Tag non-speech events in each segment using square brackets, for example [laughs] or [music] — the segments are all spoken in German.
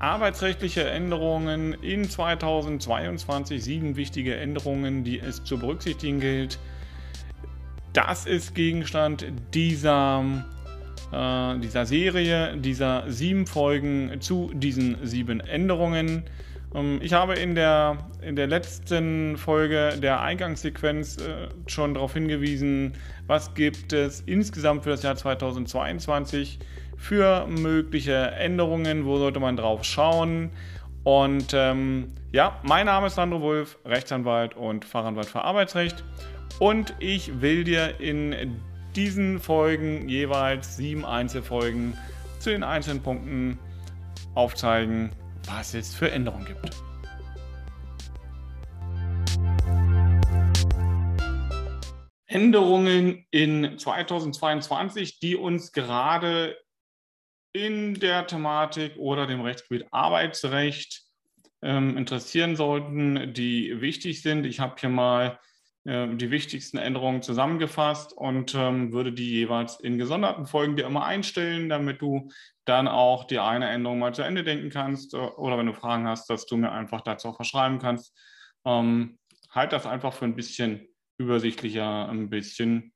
Arbeitsrechtliche Änderungen in 2022, sieben wichtige Änderungen, die es zu berücksichtigen gilt. Das ist Gegenstand dieser, äh, dieser Serie, dieser sieben Folgen zu diesen sieben Änderungen. Ähm, ich habe in der, in der letzten Folge der Eingangssequenz äh, schon darauf hingewiesen, was gibt es insgesamt für das Jahr 2022 für mögliche Änderungen, wo sollte man drauf schauen. Und ähm, ja, mein Name ist Sandro Wolf, Rechtsanwalt und Fachanwalt für Arbeitsrecht. Und ich will dir in diesen Folgen jeweils sieben Einzelfolgen zu den einzelnen Punkten aufzeigen, was es für Änderungen gibt. Änderungen in 2022, die uns gerade in der Thematik oder dem Rechtsgebiet Arbeitsrecht ähm, interessieren sollten, die wichtig sind. Ich habe hier mal äh, die wichtigsten Änderungen zusammengefasst und ähm, würde die jeweils in gesonderten Folgen dir immer einstellen, damit du dann auch die eine Änderung mal zu Ende denken kannst äh, oder wenn du Fragen hast, dass du mir einfach dazu auch verschreiben kannst. Ähm, halt das einfach für ein bisschen übersichtlicher, ein bisschen,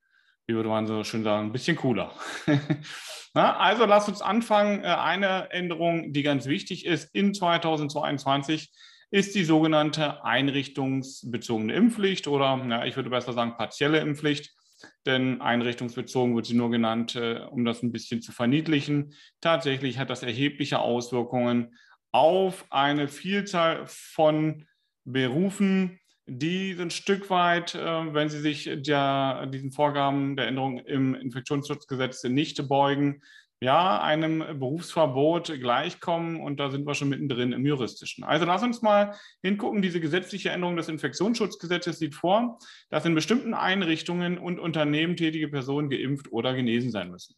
wie würde man so schön sagen, ein bisschen cooler. [laughs] Na, also lass uns anfangen. Äh, eine Änderung, die ganz wichtig ist in 2022, ist die sogenannte einrichtungsbezogene Impfpflicht oder ja, ich würde besser sagen partielle Impfpflicht, denn einrichtungsbezogen wird sie nur genannt, äh, um das ein bisschen zu verniedlichen. Tatsächlich hat das erhebliche Auswirkungen auf eine Vielzahl von Berufen, die ein Stück weit, äh, wenn sie sich der, diesen Vorgaben der Änderung im Infektionsschutzgesetz nicht beugen, ja, einem Berufsverbot gleichkommen und da sind wir schon mittendrin im juristischen. Also lass uns mal hingucken. Diese gesetzliche Änderung des Infektionsschutzgesetzes sieht vor, dass in bestimmten Einrichtungen und Unternehmen tätige Personen geimpft oder genesen sein müssen.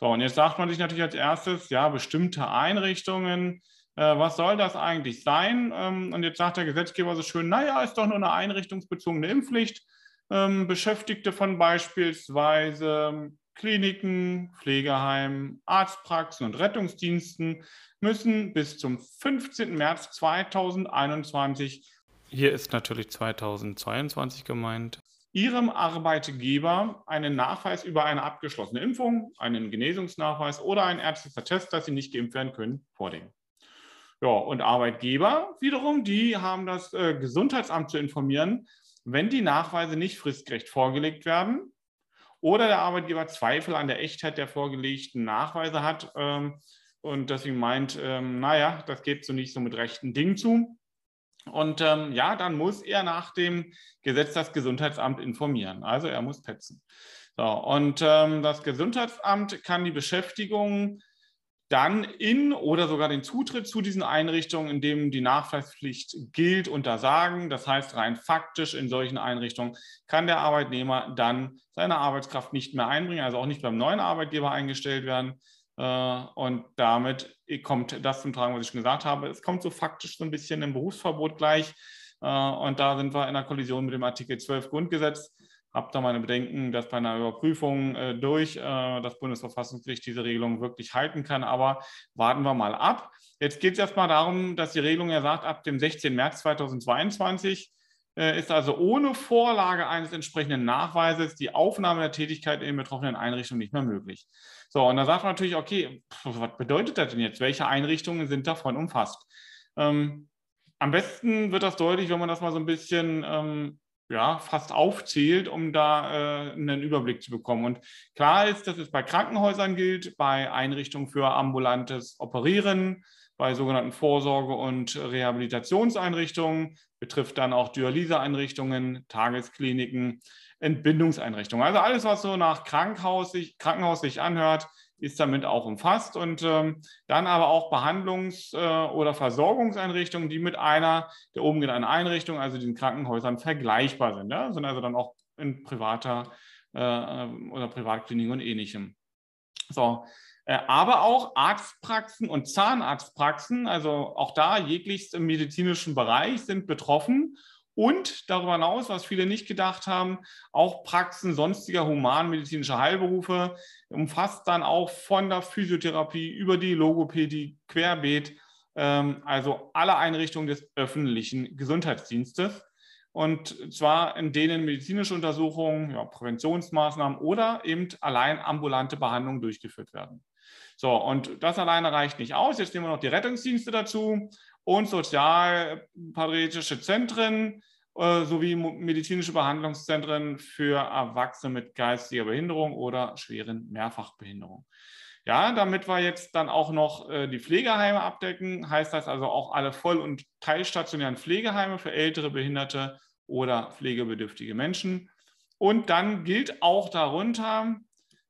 So, und jetzt sagt man sich natürlich als erstes, ja, bestimmte Einrichtungen, was soll das eigentlich sein? Ähm, und jetzt sagt der Gesetzgeber so schön, naja, ist doch nur eine einrichtungsbezogene Impfpflicht. Ähm, Beschäftigte von beispielsweise Kliniken, Pflegeheimen, Arztpraxen und Rettungsdiensten müssen bis zum 15. März 2021, hier ist natürlich 2022 gemeint, ihrem Arbeitgeber einen Nachweis über eine abgeschlossene Impfung, einen Genesungsnachweis oder ein ärztliches Test, dass sie nicht geimpft werden können, vorlegen. Ja, und Arbeitgeber wiederum, die haben das äh, Gesundheitsamt zu informieren, wenn die Nachweise nicht fristgerecht vorgelegt werden oder der Arbeitgeber Zweifel an der Echtheit der vorgelegten Nachweise hat ähm, und deswegen meint, ähm, naja, das geht so nicht so mit rechten Dingen zu. Und ähm, ja, dann muss er nach dem Gesetz das Gesundheitsamt informieren. Also er muss petzen. So, und ähm, das Gesundheitsamt kann die Beschäftigung dann in oder sogar den Zutritt zu diesen Einrichtungen, in denen die Nachweispflicht gilt, untersagen. Das heißt, rein faktisch in solchen Einrichtungen kann der Arbeitnehmer dann seine Arbeitskraft nicht mehr einbringen, also auch nicht beim neuen Arbeitgeber eingestellt werden. Äh, und damit kommt das zum Tragen, was ich schon gesagt habe. Es kommt so faktisch so ein bisschen im Berufsverbot gleich. Äh, und da sind wir in der Kollision mit dem Artikel 12 Grundgesetz habe da meine Bedenken, dass bei einer Überprüfung äh, durch äh, das Bundesverfassungsgericht diese Regelung wirklich halten kann. Aber warten wir mal ab. Jetzt geht es erstmal darum, dass die Regelung ja sagt, ab dem 16. März 2022 äh, ist also ohne Vorlage eines entsprechenden Nachweises die Aufnahme der Tätigkeit in betroffenen Einrichtungen nicht mehr möglich. So, und da sagt man natürlich, okay, was bedeutet das denn jetzt? Welche Einrichtungen sind davon umfasst? Ähm, am besten wird das deutlich, wenn man das mal so ein bisschen ähm, ja, fast aufzählt, um da äh, einen Überblick zu bekommen. Und klar ist, dass es bei Krankenhäusern gilt, bei Einrichtungen für ambulantes Operieren, bei sogenannten Vorsorge- und Rehabilitationseinrichtungen, betrifft dann auch Dialyseeinrichtungen, Tageskliniken, Entbindungseinrichtungen. Also alles, was so nach Krankenhaus sich, Krankenhaus sich anhört, ist damit auch umfasst. Und ähm, dann aber auch Behandlungs- äh, oder Versorgungseinrichtungen, die mit einer der oben genannten Einrichtungen, also den Krankenhäusern, vergleichbar sind. Ja? Sind also dann auch in privater äh, oder Privatkliniken und ähnlichem. So, äh, aber auch Arztpraxen und Zahnarztpraxen, also auch da jeglichst im medizinischen Bereich sind betroffen und darüber hinaus, was viele nicht gedacht haben, auch Praxen sonstiger humanmedizinischer Heilberufe, umfasst dann auch von der Physiotherapie über die Logopädie querbeet ähm, also alle Einrichtungen des öffentlichen Gesundheitsdienstes. Und zwar in denen medizinische Untersuchungen, ja, Präventionsmaßnahmen oder eben allein ambulante Behandlungen durchgeführt werden. So, und das alleine reicht nicht aus. Jetzt nehmen wir noch die Rettungsdienste dazu und sozialpatriotische Zentren äh, sowie medizinische Behandlungszentren für Erwachsene mit geistiger Behinderung oder schweren Mehrfachbehinderung. Ja, damit wir jetzt dann auch noch äh, die Pflegeheime abdecken, heißt das also auch alle voll- und teilstationären Pflegeheime für ältere, behinderte oder pflegebedürftige Menschen. Und dann gilt auch darunter,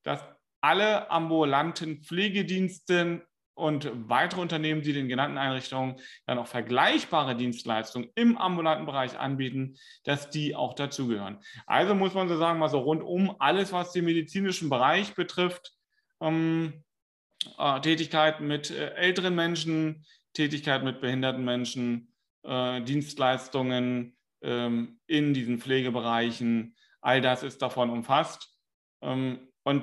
dass alle ambulanten Pflegedienste und weitere Unternehmen, die den genannten Einrichtungen dann auch vergleichbare Dienstleistungen im ambulanten Bereich anbieten, dass die auch dazugehören. Also muss man so sagen, mal so rundum alles, was den medizinischen Bereich betrifft, ähm, äh, Tätigkeit mit äh, älteren Menschen, Tätigkeit mit behinderten Menschen, äh, Dienstleistungen ähm, in diesen Pflegebereichen, all das ist davon umfasst. Ähm, und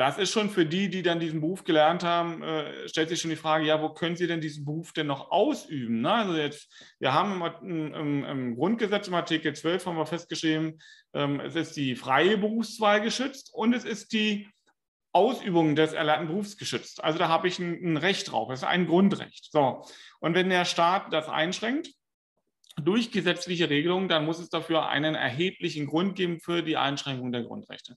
das ist schon für die, die dann diesen Beruf gelernt haben, äh, stellt sich schon die Frage, ja, wo können sie denn diesen Beruf denn noch ausüben? Ne? Also jetzt, wir haben im, im, im, Grundgesetz im Artikel 12 haben wir festgeschrieben, ähm, es ist die freie Berufswahl geschützt und es ist die Ausübung des erlernten Berufs geschützt. Also da habe ich ein, ein Recht drauf, das ist ein Grundrecht. So. Und wenn der Staat das einschränkt, durch gesetzliche Regelungen, dann muss es dafür einen erheblichen Grund geben für die Einschränkung der Grundrechte.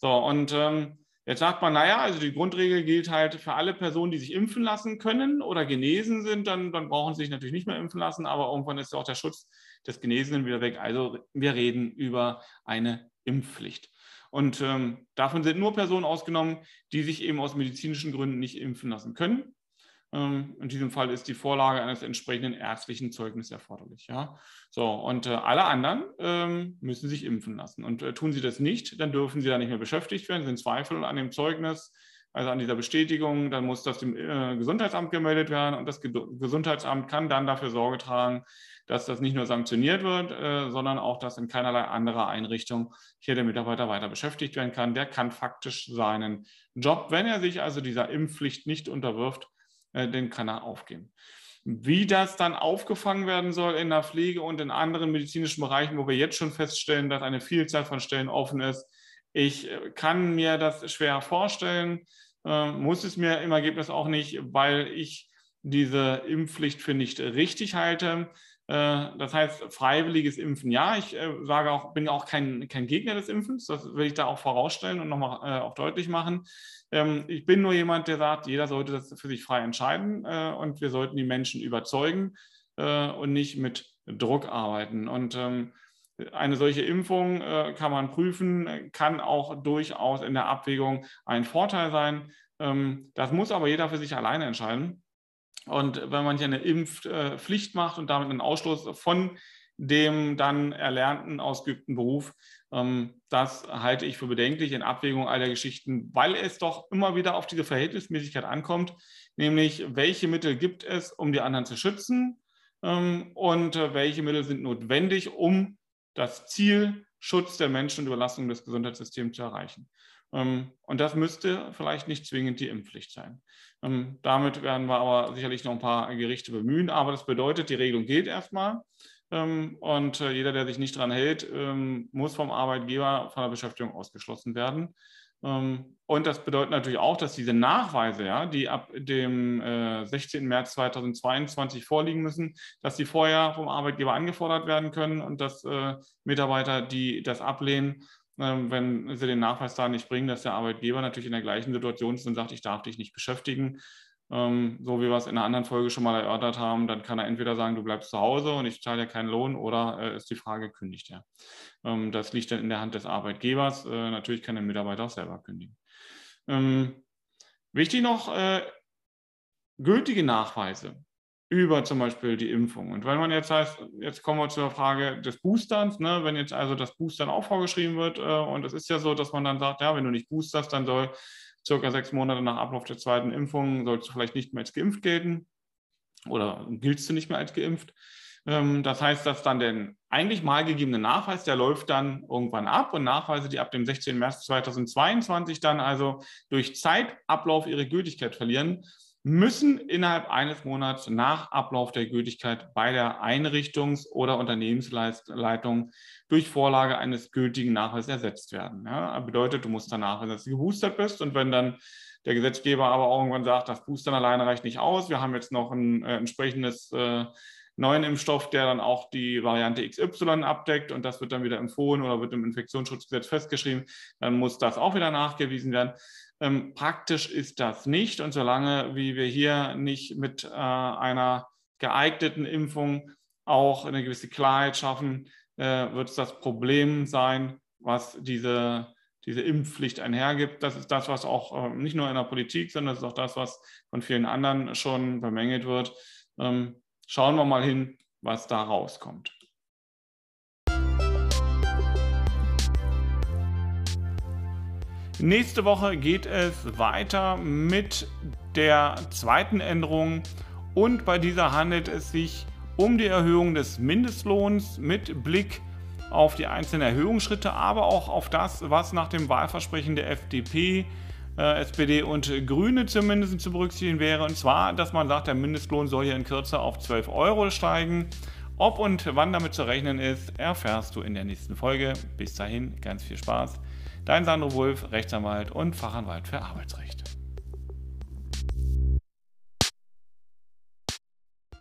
So, und ähm, Jetzt sagt man, naja, also die Grundregel gilt halt für alle Personen, die sich impfen lassen können oder genesen sind, dann, dann brauchen sie sich natürlich nicht mehr impfen lassen, aber irgendwann ist ja auch der Schutz des Genesenen wieder weg. Also wir reden über eine Impfpflicht. Und ähm, davon sind nur Personen ausgenommen, die sich eben aus medizinischen Gründen nicht impfen lassen können. Ähm, in diesem Fall ist die Vorlage eines entsprechenden ärztlichen Zeugnisses erforderlich. Ja? So, und äh, alle anderen ähm, müssen sich impfen lassen. Und äh, tun sie das nicht, dann dürfen sie da nicht mehr beschäftigt werden, sind Zweifel an dem Zeugnis, also an dieser Bestätigung, dann muss das dem äh, Gesundheitsamt gemeldet werden und das Ge Gesundheitsamt kann dann dafür Sorge tragen, dass das nicht nur sanktioniert wird, äh, sondern auch, dass in keinerlei anderer Einrichtung hier der Mitarbeiter weiter beschäftigt werden kann. Der kann faktisch seinen Job, wenn er sich also dieser Impfpflicht nicht unterwirft, äh, den kann er aufgeben. Wie das dann aufgefangen werden soll in der Pflege und in anderen medizinischen Bereichen, wo wir jetzt schon feststellen, dass eine Vielzahl von Stellen offen ist, ich äh, kann mir das schwer vorstellen, äh, muss es mir im Ergebnis auch nicht, weil ich diese Impfpflicht für nicht richtig halte. Das heißt, freiwilliges Impfen, ja. Ich sage auch, bin auch kein, kein Gegner des Impfens. Das will ich da auch vorausstellen und nochmal auch deutlich machen. Ähm, ich bin nur jemand, der sagt, jeder sollte das für sich frei entscheiden äh, und wir sollten die Menschen überzeugen äh, und nicht mit Druck arbeiten. Und ähm, eine solche Impfung äh, kann man prüfen, kann auch durchaus in der Abwägung ein Vorteil sein. Ähm, das muss aber jeder für sich alleine entscheiden. Und wenn man hier eine Impfpflicht macht und damit einen Ausschluss von dem dann erlernten, ausgeübten Beruf. Ähm, das halte ich für bedenklich in Abwägung all der Geschichten, weil es doch immer wieder auf diese Verhältnismäßigkeit ankommt, nämlich welche Mittel gibt es, um die anderen zu schützen ähm, und welche Mittel sind notwendig, um das Ziel Schutz der Menschen und Überlastung des Gesundheitssystems zu erreichen. Ähm, und das müsste vielleicht nicht zwingend die Impfpflicht sein. Damit werden wir aber sicherlich noch ein paar Gerichte bemühen, aber das bedeutet, die Regelung gilt erstmal. Ähm, und äh, jeder, der sich nicht daran hält, ähm, muss vom Arbeitgeber von der Beschäftigung ausgeschlossen werden. Ähm, und das bedeutet natürlich auch, dass diese Nachweise, ja, die ab dem 16. Äh, März 2022 vorliegen müssen, dass die vorher vom Arbeitgeber angefordert werden können und dass äh, Mitarbeiter, die das ablehnen, wenn sie den Nachweis da nicht bringen, dass der Arbeitgeber natürlich in der gleichen Situation ist und sagt, ich darf dich nicht beschäftigen, ähm, so wie wir es in einer anderen Folge schon mal erörtert haben, dann kann er entweder sagen, du bleibst zu Hause und ich zahle dir keinen Lohn oder äh, ist die Frage, kündigt er. Ähm, das liegt dann in der Hand des Arbeitgebers. Äh, natürlich kann der Mitarbeiter auch selber kündigen. Ähm, wichtig noch, äh, gültige Nachweise über zum Beispiel die Impfung. Und wenn man jetzt heißt, jetzt kommen wir zur Frage des Boosterns, ne, wenn jetzt also das Boostern auch vorgeschrieben wird, äh, und es ist ja so, dass man dann sagt, ja, wenn du nicht boosterst, dann soll circa sechs Monate nach Ablauf der zweiten Impfung sollst du vielleicht nicht mehr als geimpft gelten oder giltst du nicht mehr als geimpft. Ähm, das heißt, dass dann der eigentlich mal gegebene Nachweis, der läuft dann irgendwann ab und Nachweise, die ab dem 16. März 2022 dann also durch Zeitablauf ihre Gültigkeit verlieren, müssen innerhalb eines Monats nach Ablauf der Gültigkeit bei der Einrichtungs- oder Unternehmensleitung durch Vorlage eines gültigen Nachweises ersetzt werden. Ja, bedeutet, du musst danach, wenn du geboostert bist und wenn dann der Gesetzgeber aber irgendwann sagt, das Boostern alleine reicht nicht aus, wir haben jetzt noch ein äh, entsprechendes äh, neuen Impfstoff, der dann auch die Variante XY abdeckt und das wird dann wieder empfohlen oder wird im Infektionsschutzgesetz festgeschrieben, dann muss das auch wieder nachgewiesen werden. Ähm, praktisch ist das nicht und solange wie wir hier nicht mit äh, einer geeigneten Impfung auch eine gewisse Klarheit schaffen, äh, wird es das Problem sein, was diese, diese Impfpflicht einhergibt. Das ist das, was auch äh, nicht nur in der Politik, sondern das ist auch das, was von vielen anderen schon bemängelt wird. Ähm, schauen wir mal hin, was da rauskommt. Nächste Woche geht es weiter mit der zweiten Änderung und bei dieser handelt es sich um die Erhöhung des Mindestlohns mit Blick auf die einzelnen Erhöhungsschritte, aber auch auf das, was nach dem Wahlversprechen der FDP äh, SPD und Grüne zumindest zu berücksichtigen wäre. Und zwar, dass man sagt, der Mindestlohn soll hier in Kürze auf 12 Euro steigen. Ob und wann damit zu rechnen ist, erfährst du in der nächsten Folge. Bis dahin ganz viel Spaß. Dein Sandro Wulf, Rechtsanwalt und Fachanwalt für Arbeitsrecht.